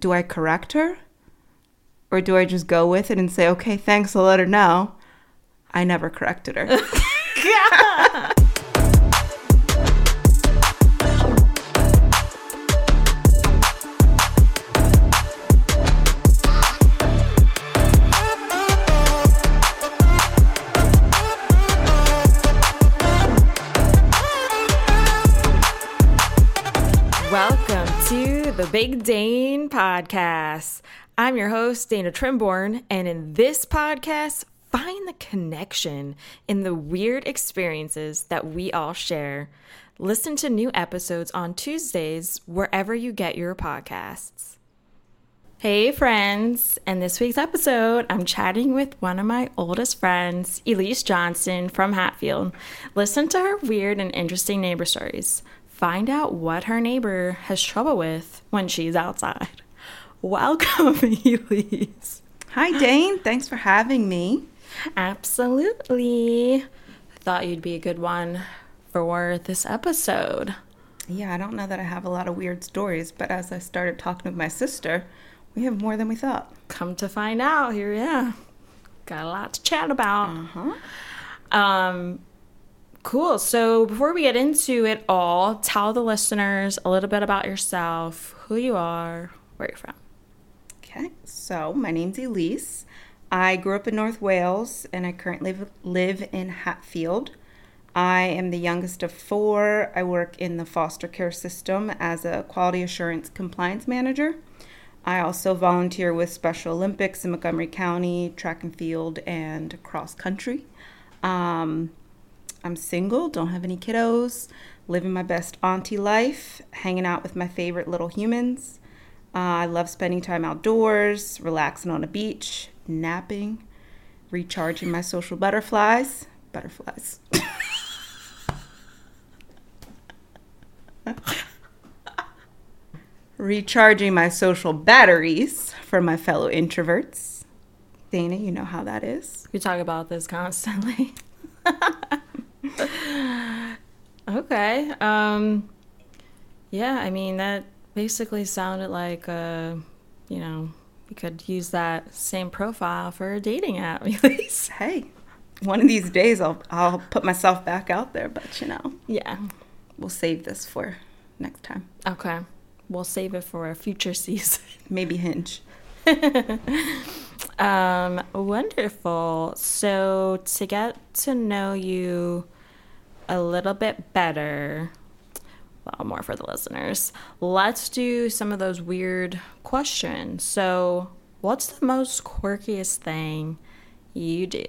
do I correct her? Or do I just go with it and say, okay, thanks, I'll let her know? I never corrected her. the Big Dane Podcast. I'm your host, Dana Trimborn, and in this podcast, find the connection in the weird experiences that we all share. Listen to new episodes on Tuesdays wherever you get your podcasts. Hey, friends. In this week's episode, I'm chatting with one of my oldest friends, Elice Johnson from Hatfield. Listen to her weird and interesting neighbor stories. Find out what her neighbor has trouble with when she's outside. Welcome, Elice. Hi, Dane. Thanks for having me. Absolutely. Thought you'd be a good one for this episode. Yeah, I don't know that I have a lot of weird stories, but as I started talking with my sister, we have more than we thought. Come to find out, here, yeah, got a lot to chat about. Uh-huh. Um, cool. So before we get into it all, tell the listeners a little bit about yourself, who you are, where you're from. Okay, so my name's Elice. I grew up in North Wales and I currently live- in Hatfield. I am the youngest of four. I work in the foster care system as a quality assurance compliance manager. I also volunteer with Special Olympics in Montgomery County, track and field, and cross country. Um, I'm single, don't have any kiddos, living my best auntie life, hanging out with my favorite little humans. Uh, I love spending time outdoors, relaxing on a beach, napping, recharging my social butterflies. Butterflies. recharging my social batteries for my fellow introverts. Dana, you know how that is. We talk about this constantly. okay. Um yeah, I mean that basically sounded like uh you know, we could use that same profile for a dating app, at least. Hey, one of these days I'll I'll put myself back out there, but you know, Yeah. we'll save this for next time. Okay. We'll save it for a future season. Maybe Hinge. Um, wonderful. So to get to know you a little bit better, well, more for the listeners, let's do some of those weird questions. So, what's the most quirkiest thing you do?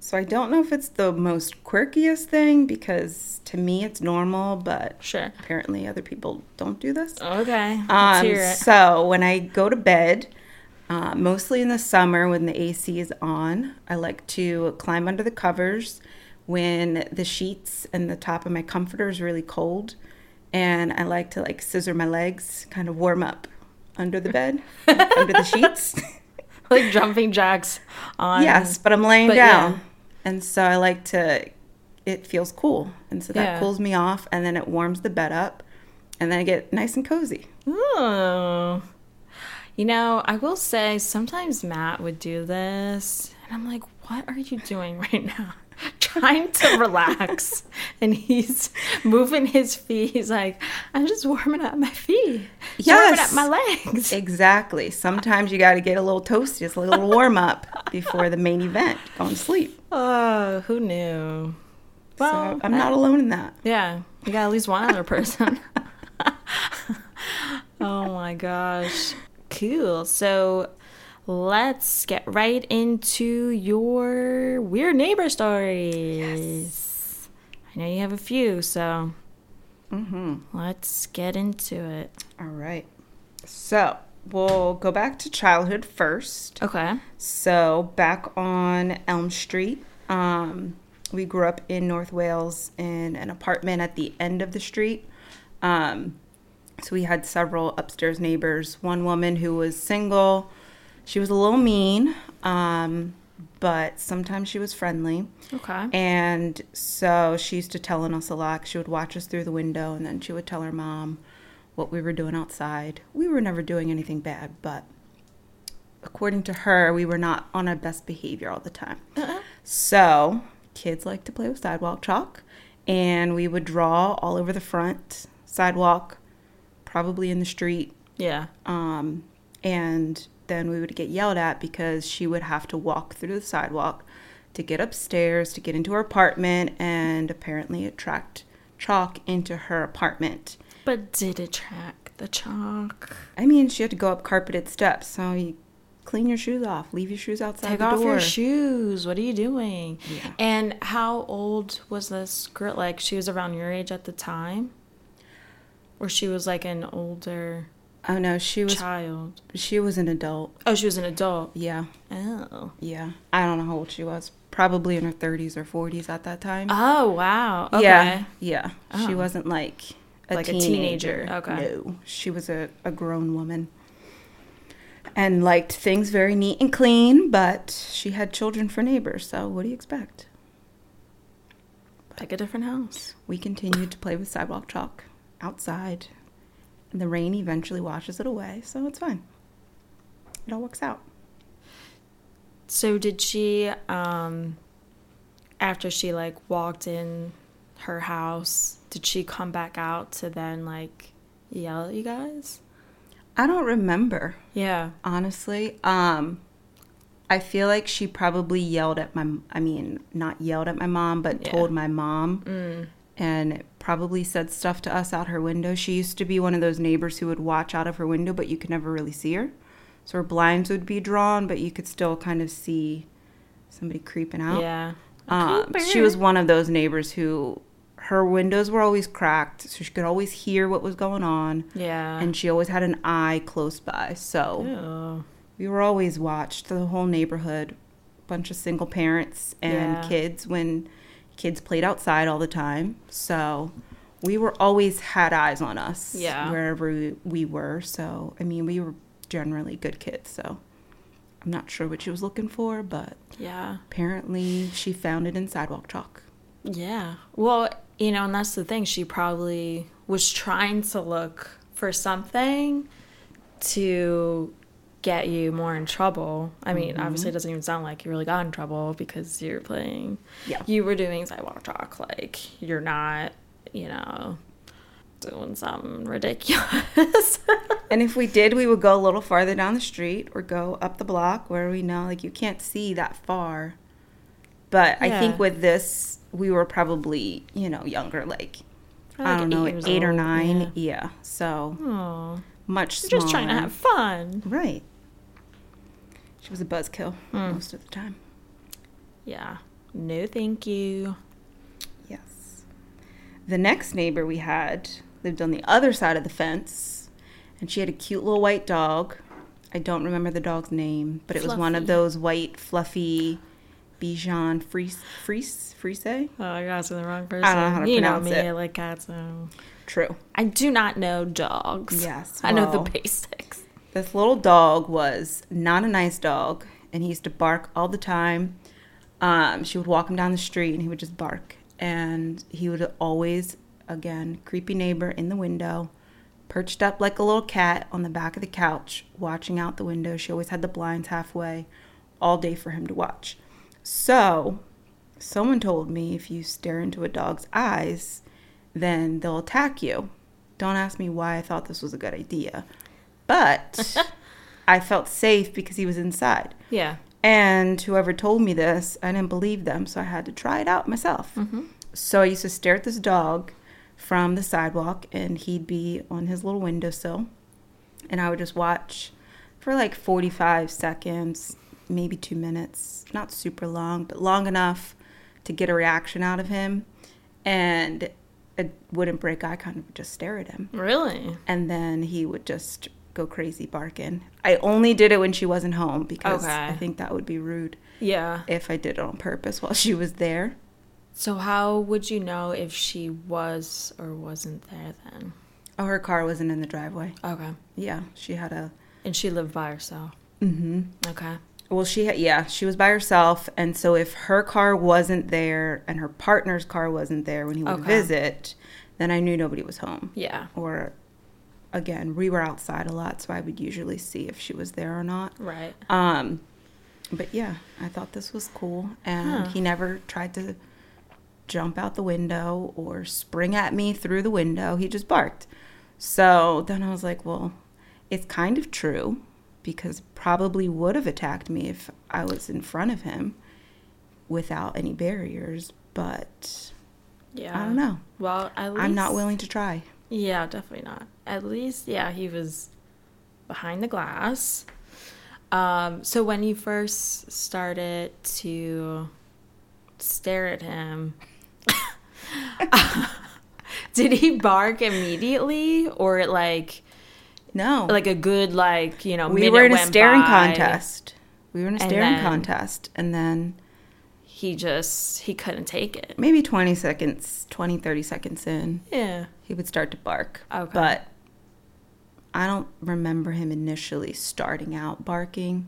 So I don't know if it's the most quirkiest thing because to me it's normal, but Sure. apparently other people don't do this. Okay. Um, so when I go to bed, uh, mostly in the summer when the AC is on, I like to climb under the covers when the sheets and the top of my comforter is really cold, and I like to like scissor my legs, kind of warm up under the bed, under the sheets. like jumping jacks on. yes, but I'm laying but down, yeah. and so I like to. It feels cool, and so that Yeah. cools me off, and then it warms the bed up, and then I get nice and cozy. Oh. You know, I will say sometimes Matt would do this, and I'm like, what are you doing right now? Trying to relax. and he's moving his feet. He's like, I'm just warming up my feet. Just Warming up my legs. Exactly. Sometimes you got to get a little toasty, just a little warm up before the main event, going to sleep. Oh, who knew? Well, so I'm not alone in that. Yeah, you got at least one other person. oh my gosh. Cool. So let's get right into your weird neighbor stories. Yes. I know you have a few, so hmm let's get into it. All right. So we'll go back to childhood first. Okay. So back on Elm Street, um, we grew up in North Wales in an apartment at the end of the street. Um, so we had several upstairs neighbors. One woman who was single. She was a little mean, um, but sometimes she was friendly. Okay. And so she used to telling us a lot. She would watch us through the window, and then she would tell her mom what we were doing outside. We were never doing anything bad, but according to her, we were not on our best behavior all the time. Uh-uh. So, kids like to play with sidewalk chalk, and we would draw all over the front sidewalk, probably in the street, Yeah. um, and then we would get yelled at because she would have to walk through the sidewalk to get upstairs to get into her apartment and apparently it tracked chalk into her apartment But did it track the chalk? i mean she had to go up carpeted steps so you clean your shoes off leave your shoes outside Take the off door your shoes. What are you doing? Yeah. And how old was this girl? Like, she was around your age at the time? Or she was like an older oh no she was child? she was an adult Oh, she was an adult. yeah Oh. yeah i don't know how old she was probably in her 30s or 40s at that time Oh, wow. Okay. Yeah, yeah. She Oh. wasn't like a Like a teenager. teenager, okay. No, she was a, a grown woman. And liked things very neat and clean, but she had children for neighbors, so what do you expect? Pick a different house. We continued to play with sidewalk chalk outside. And the rain eventually washes it away, so it's fine. It all works out. So did she um after she like walked in her house, did she come back out to then like yell at you guys? I don't remember. Yeah. honestly. Um, I feel like she probably yelled at my. I mean, not yelled at my mom, but Yeah. told my mom, and probably said stuff to us out her window. She used to be one of those neighbors who would watch out of her window, but you could never really see her. So her blinds would be drawn, but you could still kind of see somebody creeping out. Yeah. Um, she was one of those neighbors who her windows were always cracked, so she could always hear what was going on, Yeah. and she always had an eye close by. So Ew. we were always watched, the whole neighborhood, bunch of single parents and Yeah. kids when kids played outside all the time. So we were always had eyes on us Yeah. wherever we, we were. So, I mean, we were generally good kids. So I'm not sure what she was looking for, but Yeah. apparently she found it in sidewalk chalk. Yeah. Well, you know, and that's the thing. She probably was trying to look for something to get you more in trouble. I mean, Mm-hmm. obviously, it doesn't even sound like you really got in trouble because you're playing. Yeah. You were doing sidewalk talk. Like, you're not, you know, doing something ridiculous. And if we did, we would go a little farther down the street or go up the block where we know like you can't see that far. But I think with this, we were probably you know younger, like I don't know, eight eight, or nine. yeah. Yeah, so Oh, much you're smaller. just trying to have fun. right. She was a buzzkill Mm. most of the time. Yeah. No, thank you. Yes. The next neighbor we had lived on the other side of the fence, and she had a cute little white dog. I don't remember the dog's name, but it was one of those white, fluffy Bichon Frise. Frise? Frise? Oh, I got to the wrong person. I don't know how to you know pronounce me, it. I like cats. So. True. I do not know dogs. Yes, I know the basics. This little dog was not a nice dog, and he used to bark all the time. Um, she would walk him down the street, and he would just bark. And he would always, again, creepy neighbor in the window, perched up like a little cat on the back of the couch, watching out the window. She always had the blinds halfway, all day for him to watch. So, someone told me if you stare into a dog's eyes, then they'll attack you. Don't ask me why I thought this was a good idea. But I felt safe because he was inside. Yeah. And whoever told me this, I didn't believe them, so I had to try it out myself. Mm-hmm. So I used to stare at this dog from the sidewalk, and he'd be on his little windowsill. And I would just watch for like 45 seconds, maybe two minutes. Not super long, but long enough to get a reaction out of him. And it wouldn't break eye contact, would just stare at him Really? and then he would just go crazy barking. I only did it when she wasn't home because Okay. I think that would be rude Yeah. if I did it on purpose while she was there. So how would you know if she was or wasn't there then? Oh, her car wasn't in the driveway. Okay. Yeah, she had a. And she lived by herself. Mm-hmm. Okay. Well, she had, yeah, she was by herself, and so if her car wasn't there and her partner's car wasn't there when he would Okay. visit, then I knew nobody was home Yeah. or again, we were outside a lot, so I would usually see if she was there or not. Right. Um, but yeah, I thought this was cool, and Huh. he never tried to jump out the window or spring at me through the window. He just barked. So then I was like, well, it's kind of true because probably would have attacked me if I was in front of him without any barriers, but Yeah. I don't know. Well, at least I'm not willing to try. Yeah, definitely not. At least, yeah, he was behind the glass. Um, so when you first started to stare at him, did he bark immediately or like No. like a good like you know we were in a staring by, contest. We were in a and staring then- contest and then He just he couldn't take it. maybe 20 seconds, 20 30 seconds in, Yeah. he would start to bark. Okay. But I don't remember him initially starting out barking.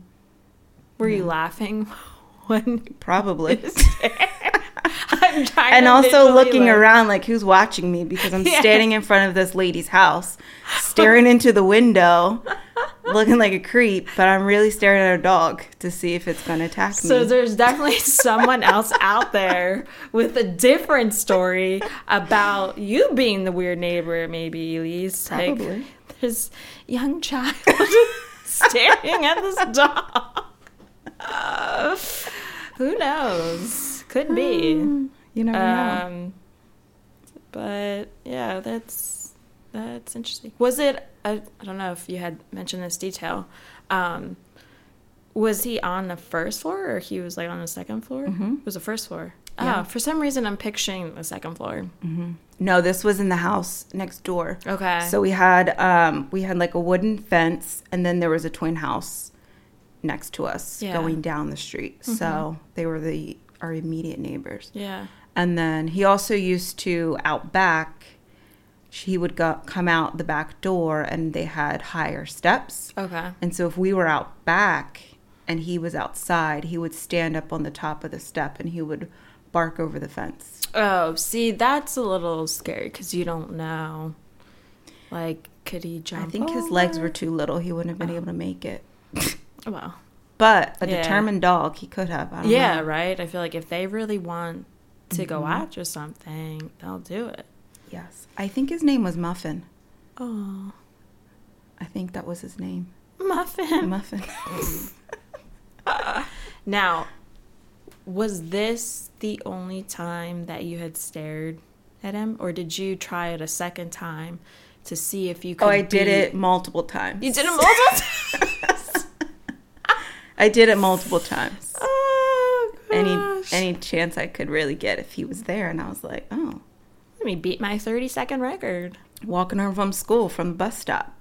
Were you laughing when Probably. I'm trying and also looking like- around like who's watching me because I'm Yeah. standing in front of this lady's house, staring into the window, looking like a creep, but I'm really staring at a dog to see if it's going to attack So me. So there's definitely someone else out there with a different story about you being the weird neighbor, maybe Elice. Probably. Like this young child staring at this dog. Uh, who knows? Could be. you never know. Um, but yeah, that's that's interesting. Was it? I, I don't know if you had mentioned this detail. Um, was he on the first floor or he was like on the second floor? Mhm. It was the first floor. Yeah. Oh, for some reason I'm picturing the second floor. No, this was in the house next door. Okay. So we had um we had like a wooden fence and then there was a twin house next to us Yeah. Mm-hmm. going down the street. So they were the our immediate neighbors. yeah. And then he also used to out back he would go come out the back door and they had higher steps. Okay. And so if we were out back and he was outside, he would stand up on the top of the step and he would bark over the fence. Oh, see, that's a little scary because you don't know. Like, could he jump? I think his legs were too little. He wouldn't have been able to make it. Well, But a Yeah. determined dog, he could have. I don't yeah, know. right. I feel like if they really want to go Mhm. after something, they'll do it. Yes. I think his name was Muffin. Oh, I think that was his name. muffin. Muffin. now, was this the only time that you had stared at him, or did you try it a second time to see if you could? oh, I did beat- it multiple times. You did it multiple times. I did it multiple times. oh Any any chance I could really get if he was there, and I was like, oh, Let me beat my thirty-second record. walking home from school from the bus stop,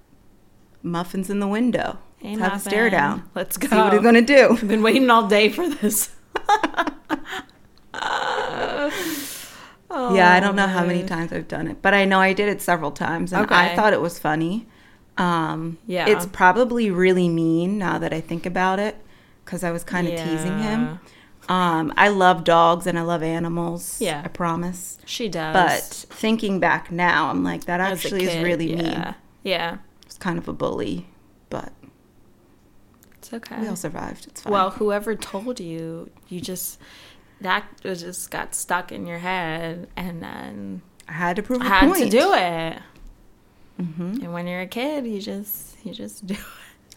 muffins in the window. Hey, Let's have a stare down. Let's go. See what he's gonna do. I've been waiting all day for this. yeah, I don't know how many times I've done it, but I know I did it several times, and I thought it was funny. Um, Yeah. it's probably really mean now that I think about it, because I was kind of teasing him. Um, I love dogs and I love animals. Yeah. I promise. She does. But thinking back now, I'm like that As actually is kid, really mean. yeah. Yeah, It's kind of a bully, but it's okay. we all survived. It's fine. Well, whoever told you, you just that just got stuck in your head, and then I had to prove a had point. to do it. hmm And when you're a kid, you just you just do it.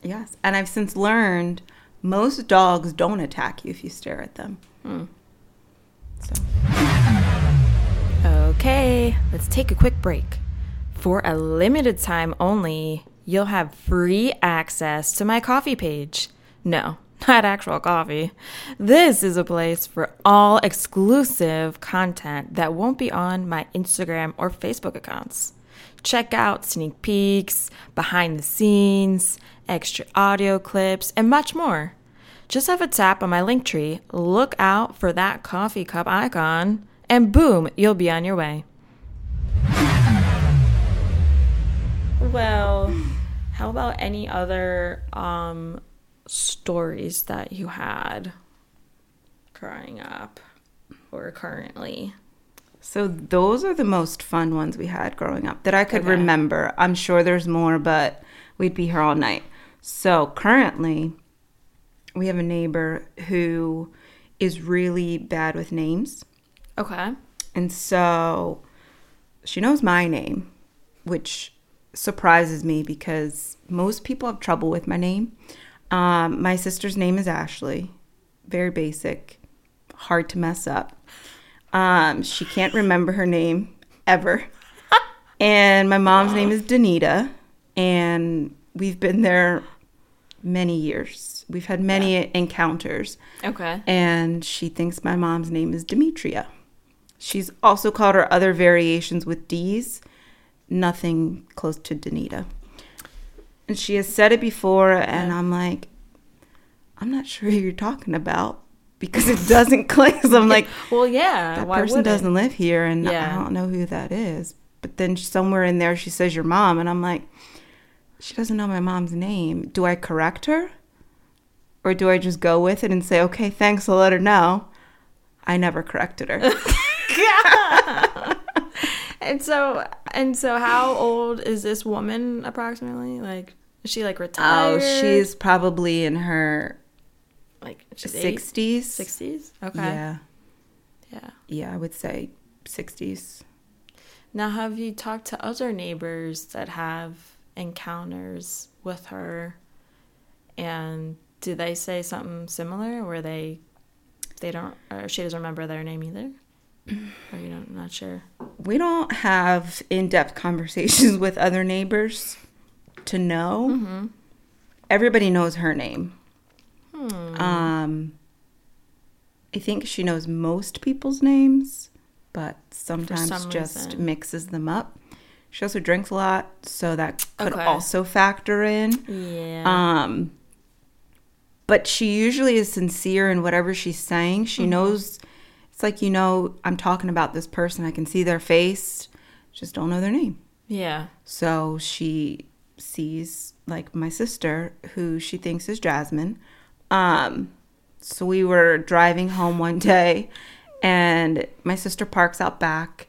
Yes, and I've since learned most dogs don't attack you if you stare at them. Hmm. So Okay, let's take a quick break. For a limited time only, you'll have free access to my Ko-fi page. No, not actual coffee. This is a place for all exclusive content that won't be on my Instagram or Facebook accounts. Check out sneak peeks, behind the scenes, extra audio clips, and much more. Just have a tap on my link tree, look out for that coffee cup icon, and boom, you'll be on your way. Well, how about any other um stories that you had growing up or currently? So those are the most fun ones we had growing up that I could Okay. remember. I'm sure there's more, but we'd be here all night. So currently, we have a neighbor who is really bad with names. Okay. And so she knows my name, which surprises me because most people have trouble with my name. Um, my sister's name is Ashley, very basic, hard to mess up. Um, she can't remember her name ever. and my mom's name is Danita, and we've been there many years. We've had many encounters Okay. and she thinks my mom's name is Demetria. She's also called her other variations with D's, nothing close to Danita. And she has said it before, and I'm like, I'm not sure who you're talking about because it doesn't click. So I'm like, Well, yeah. that why person would it? doesn't live here, and Yeah. I don't know who that is. But then somewhere in there, she says your mom, and I'm like, she doesn't know my mom's name. Do I correct her, or do I just go with it and say, okay, thanks, I'll let her know? I never corrected her. And so, and so, how old is this woman approximately? Like, is she like oh, retired? oh, she's probably in her like sixties. sixties. Okay. Yeah, Yeah. yeah, I would say sixties. Now, have you talked to other neighbors that have encounters with her? And do they say something similar where they they don't or she doesn't remember their name either? Or you don't not sure. we don't have in-depth conversations with other neighbors to know Mm-hmm. everybody knows her name Um i think she knows most people's names but sometimes some just reason. mixes them up she also drinks a lot so that could Okay. also factor in Yeah. um but she usually is sincere in whatever she's saying she knows it's like you know i'm talking about this person i can see their face just don't know their name yeah. so she sees like my sister who she thinks is jasmine um so we were driving home one day and my sister parks out back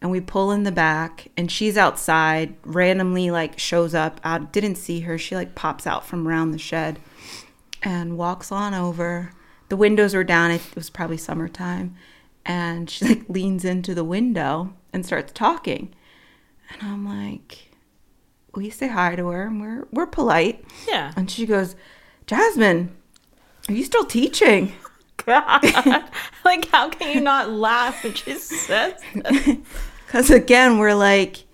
and we pull in the back and she's outside randomly like shows up I didn't see her she like pops out from around the shed and walks on over. The windows were down it was probably summertime and she like leans into the window and starts talking. And i'm like we say hi to her? And we're we're polite. Yeah. and she goes jasmine are you still teaching God. like how can you not laugh when she says? Because again, we're like,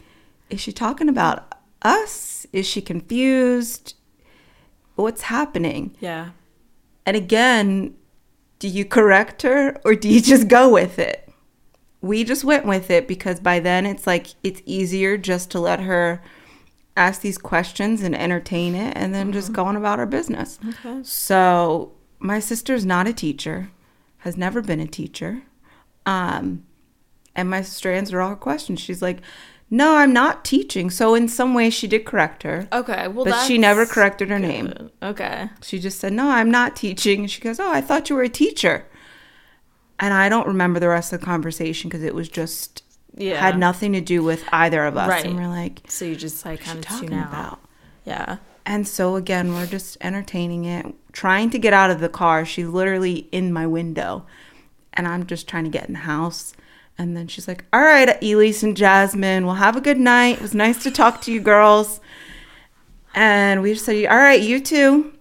is she talking about us? Is she confused? What's happening? Yeah. And again, do you correct her or do you just go with it? We just went with it because by then it's like it's easier just to let her ask these questions and entertain it and then just mm-hmm. go on about our business. Okay. So my sister's not a teacher, has never been a teacher. Um, and my sister answered all her questions. She's like, "No, I'm not teaching." So in some way, she did correct her, Okay. Well, but she never corrected her name. Okay. She just said, "No, I'm not teaching." And she goes, "Oh, I thought you were a teacher." And I don't remember the rest of the conversation because it was just Yeah. had nothing to do with either of us. Right. And we're like, So you just like kind of tune talking out. about?" Yeah. And so again, we're just entertaining it, trying to get out of the car. She's literally in my window, and I'm just trying to get in the house. And then she's like, "All right, Elice and Jasmine, well, have a good night. It was nice to talk to you girls." And we just said, "All right, you too.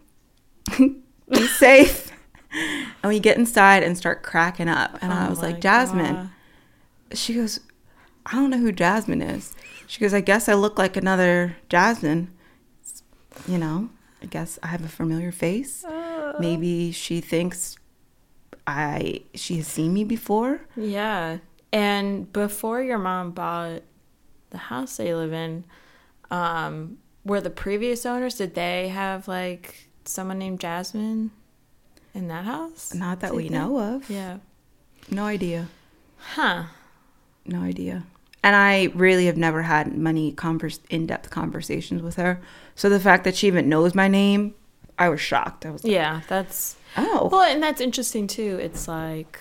Be safe." And we get inside and start cracking up. And I Oh was like, "Jasmine." God. She goes, I don't know who Jasmine is. She goes, I guess I look like another Jasmine. You know, I guess I have a familiar face. Uh. Maybe she thinks I she has seen me before. Yeah. And before your mom bought the house they live in, um, were the previous owners, did they have like someone named Jasmine in that house? Not that we think? know of. Yeah. No idea. Huh. No idea. And I really have never had many converse, in-depth conversations with her. So the fact that she even knows my name, I was shocked. I was like, Yeah, that's oh, well, and that's interesting too. It's like,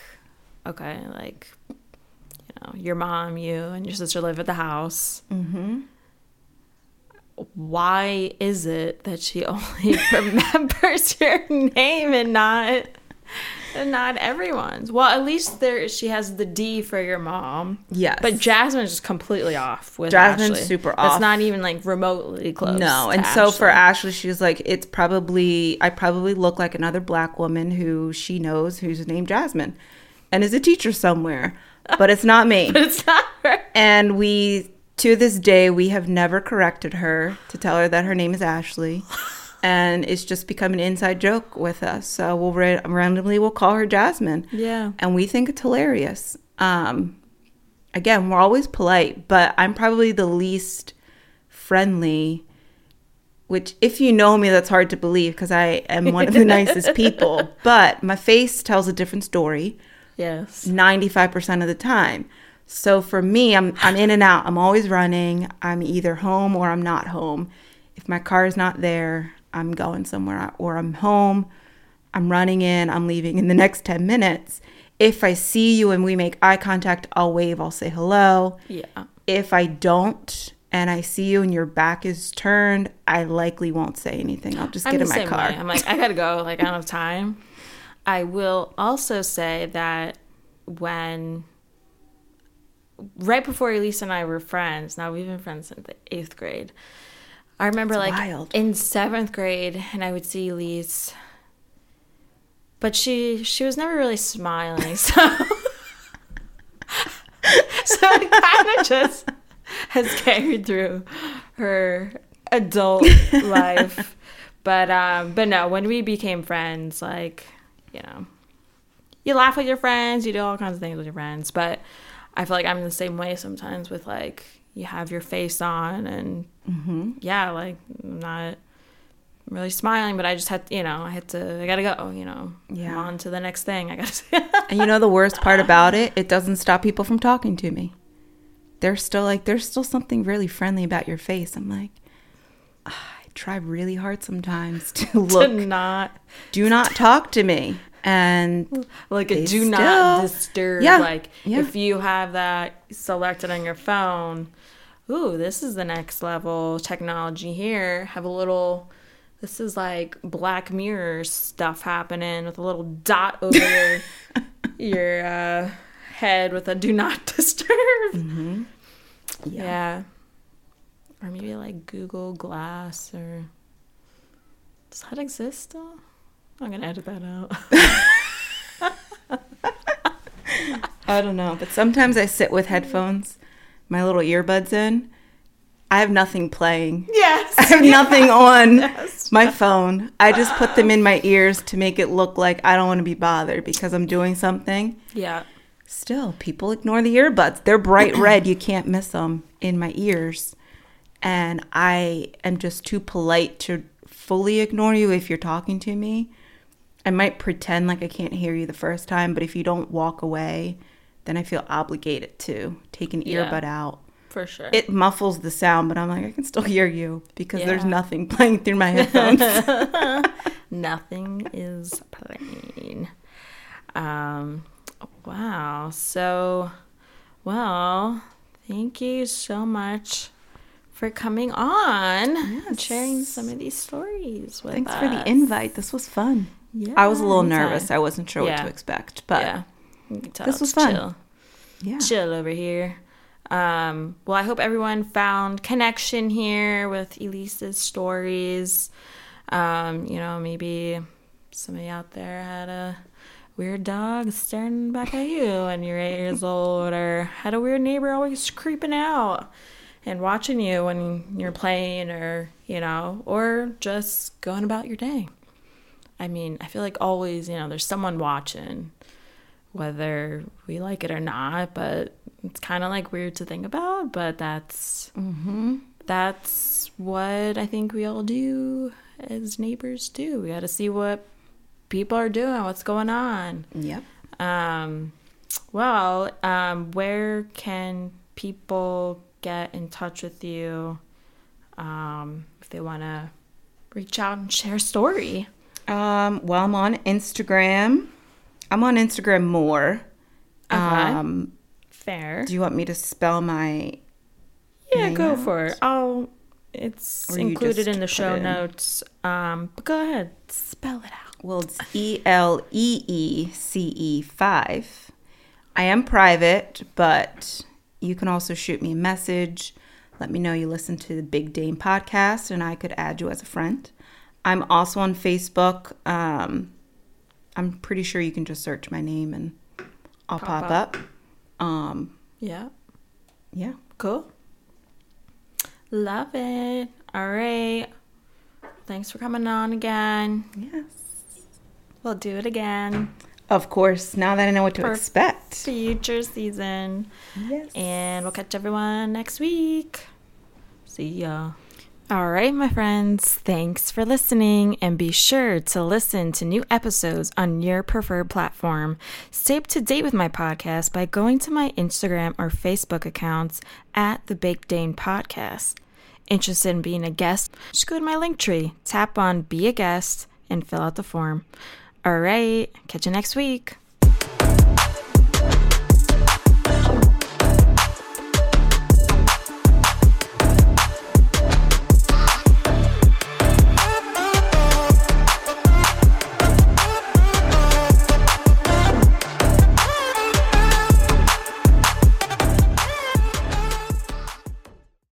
okay, like, you know, your mom, you, and your sister live at the house. Mm-hmm. Why is it that she only remembers your name and not not everyone's? Well, at least there she has the D for your mom. Yes. But Jasmine's just completely off with Jasmine's Ashley. super off. It's not even like remotely close. No, and so for Ashley. Ashley, she's like, it's probably I probably look like another black woman who she knows who's named Jasmine, and is a teacher somewhere, but it's not me. But it's not her. and we, to this day, we have never corrected her to tell her that her name is Ashley, and it's just become an inside joke with us. So we'll ra- randomly we'll call her Jasmine, Yeah. and we think it's hilarious. Um, again, we're always polite, but I'm probably the least friendly. Which, if you know me, that's hard to believe because I am one of the nicest people. But my face tells a different story Yes. 95% of the time. So for me, I'm I'm in and out. I'm always running. I'm either home or I'm not home. If my car is not there, I'm going somewhere or I'm home. I'm running in, I'm leaving in the next 10 minutes. If I see you and we make eye contact, I'll wave, I'll say hello. Yeah. If I don't and I see you and your back is turned, I likely won't say anything. I'll just I'm get in my car. way. I'm like, I gotta go. Like, I don't have time. I will also say that when right before Elice and I were friends, now we've been friends since the eighth grade. I remember like wild. in seventh grade, and I would see Elice, but she she was never really smiling, so so it kind of just has carried through her adult life. But um, but no, when we became friends, like you know, you laugh with your friends, you do all kinds of things with your friends. But I feel like I'm the same way sometimes with like you have your face on and yeah, like I'm not really smiling, but I just had you know I had to I gotta go you know Yeah. I'm on to the next thing I gotta. And you know the worst part about it? It doesn't stop people from talking to me. They're still like, there's still something really friendly about your face. I'm like, "Ah, I try really hard sometimes to to look. not do not talk to me. And like a do not disturb Yeah, like yeah. if you have that selected on your phone ooh this is the next level technology here have a little this is like black mirror stuff happening with a little dot over your your uh, head with a do not disturb Mm-hmm. yeah. or maybe like google glass or does that exist still i'm gonna edit that out I don't know. But sometimes I sit with headphones, my little earbuds in. I have nothing playing. yes I have nothing on Yes. my phone. I just put them in my ears to make it look like I don't want to be bothered because I'm doing something. Yeah. Still, people ignore the earbuds. They're bright red. You can't miss them in my ears. And I am just too polite to fully ignore you if you're talking to me. I might pretend like I can't hear you the first time, but if you don't walk away, then I feel obligated to take an Yeah. earbud out. For sure. It muffles the sound, but I'm like, I can still hear you because there's nothing playing through my headphones. Nothing is playing. Um, wow. So, well, thank you so much for coming on and sharing some of these stories with us. Thanks us. for the invite. This was fun. Yeah, I was a little nervous. I wasn't sure what to expect, but yeah, you can tell this was fun. Chill. yeah. chill over here. Um, well, I hope everyone found connection here with Elice's stories. Um, you know, maybe somebody out there had a weird dog staring back at you when you're eight years old, or had a weird neighbor always creeping out and watching you when you're playing, or, you know, or just going about your day. I mean, I feel like always, you know, there's someone watching whether we like it or not but it's kind of like weird to think about but that's that's what i think we all do as neighbors do we got to see what people are doing what's going on Yep. um well um where can people get in touch with you um if they want to reach out and share a story Um, well, I'm on Instagram. I'm on Instagram more. Okay. Um, Fair. Do you want me to spell my Yeah, go out? for it. I'll. It's Or included in the show in- notes. Um, but go ahead, spell it out. Well, it's E L E E C E 5. I am private, but you can also shoot me a message. Let me know you listen to the Big Dane podcast, and I could add you as a friend. I'm also on Facebook. Um, I'm pretty sure you can just search my name and I'll Pop pop, up. up. Um, Yeah. yeah. Cool. Love it. All right. Thanks for coming on again. Yes. We'll do it again. Of course, now that I know what to Perf- expect. Future season. Yes. And we'll catch everyone next week. See ya. All right, my friends. Thanks for listening. And be sure to listen to new episodes on your preferred platform. Stay up to date with my podcast by going to my Instagram or Facebook accounts at the Big Dane Podcast. Interested in being a guest? Just go to my link tree, tap on Be a Guest, and fill out the form. All right, catch you next week.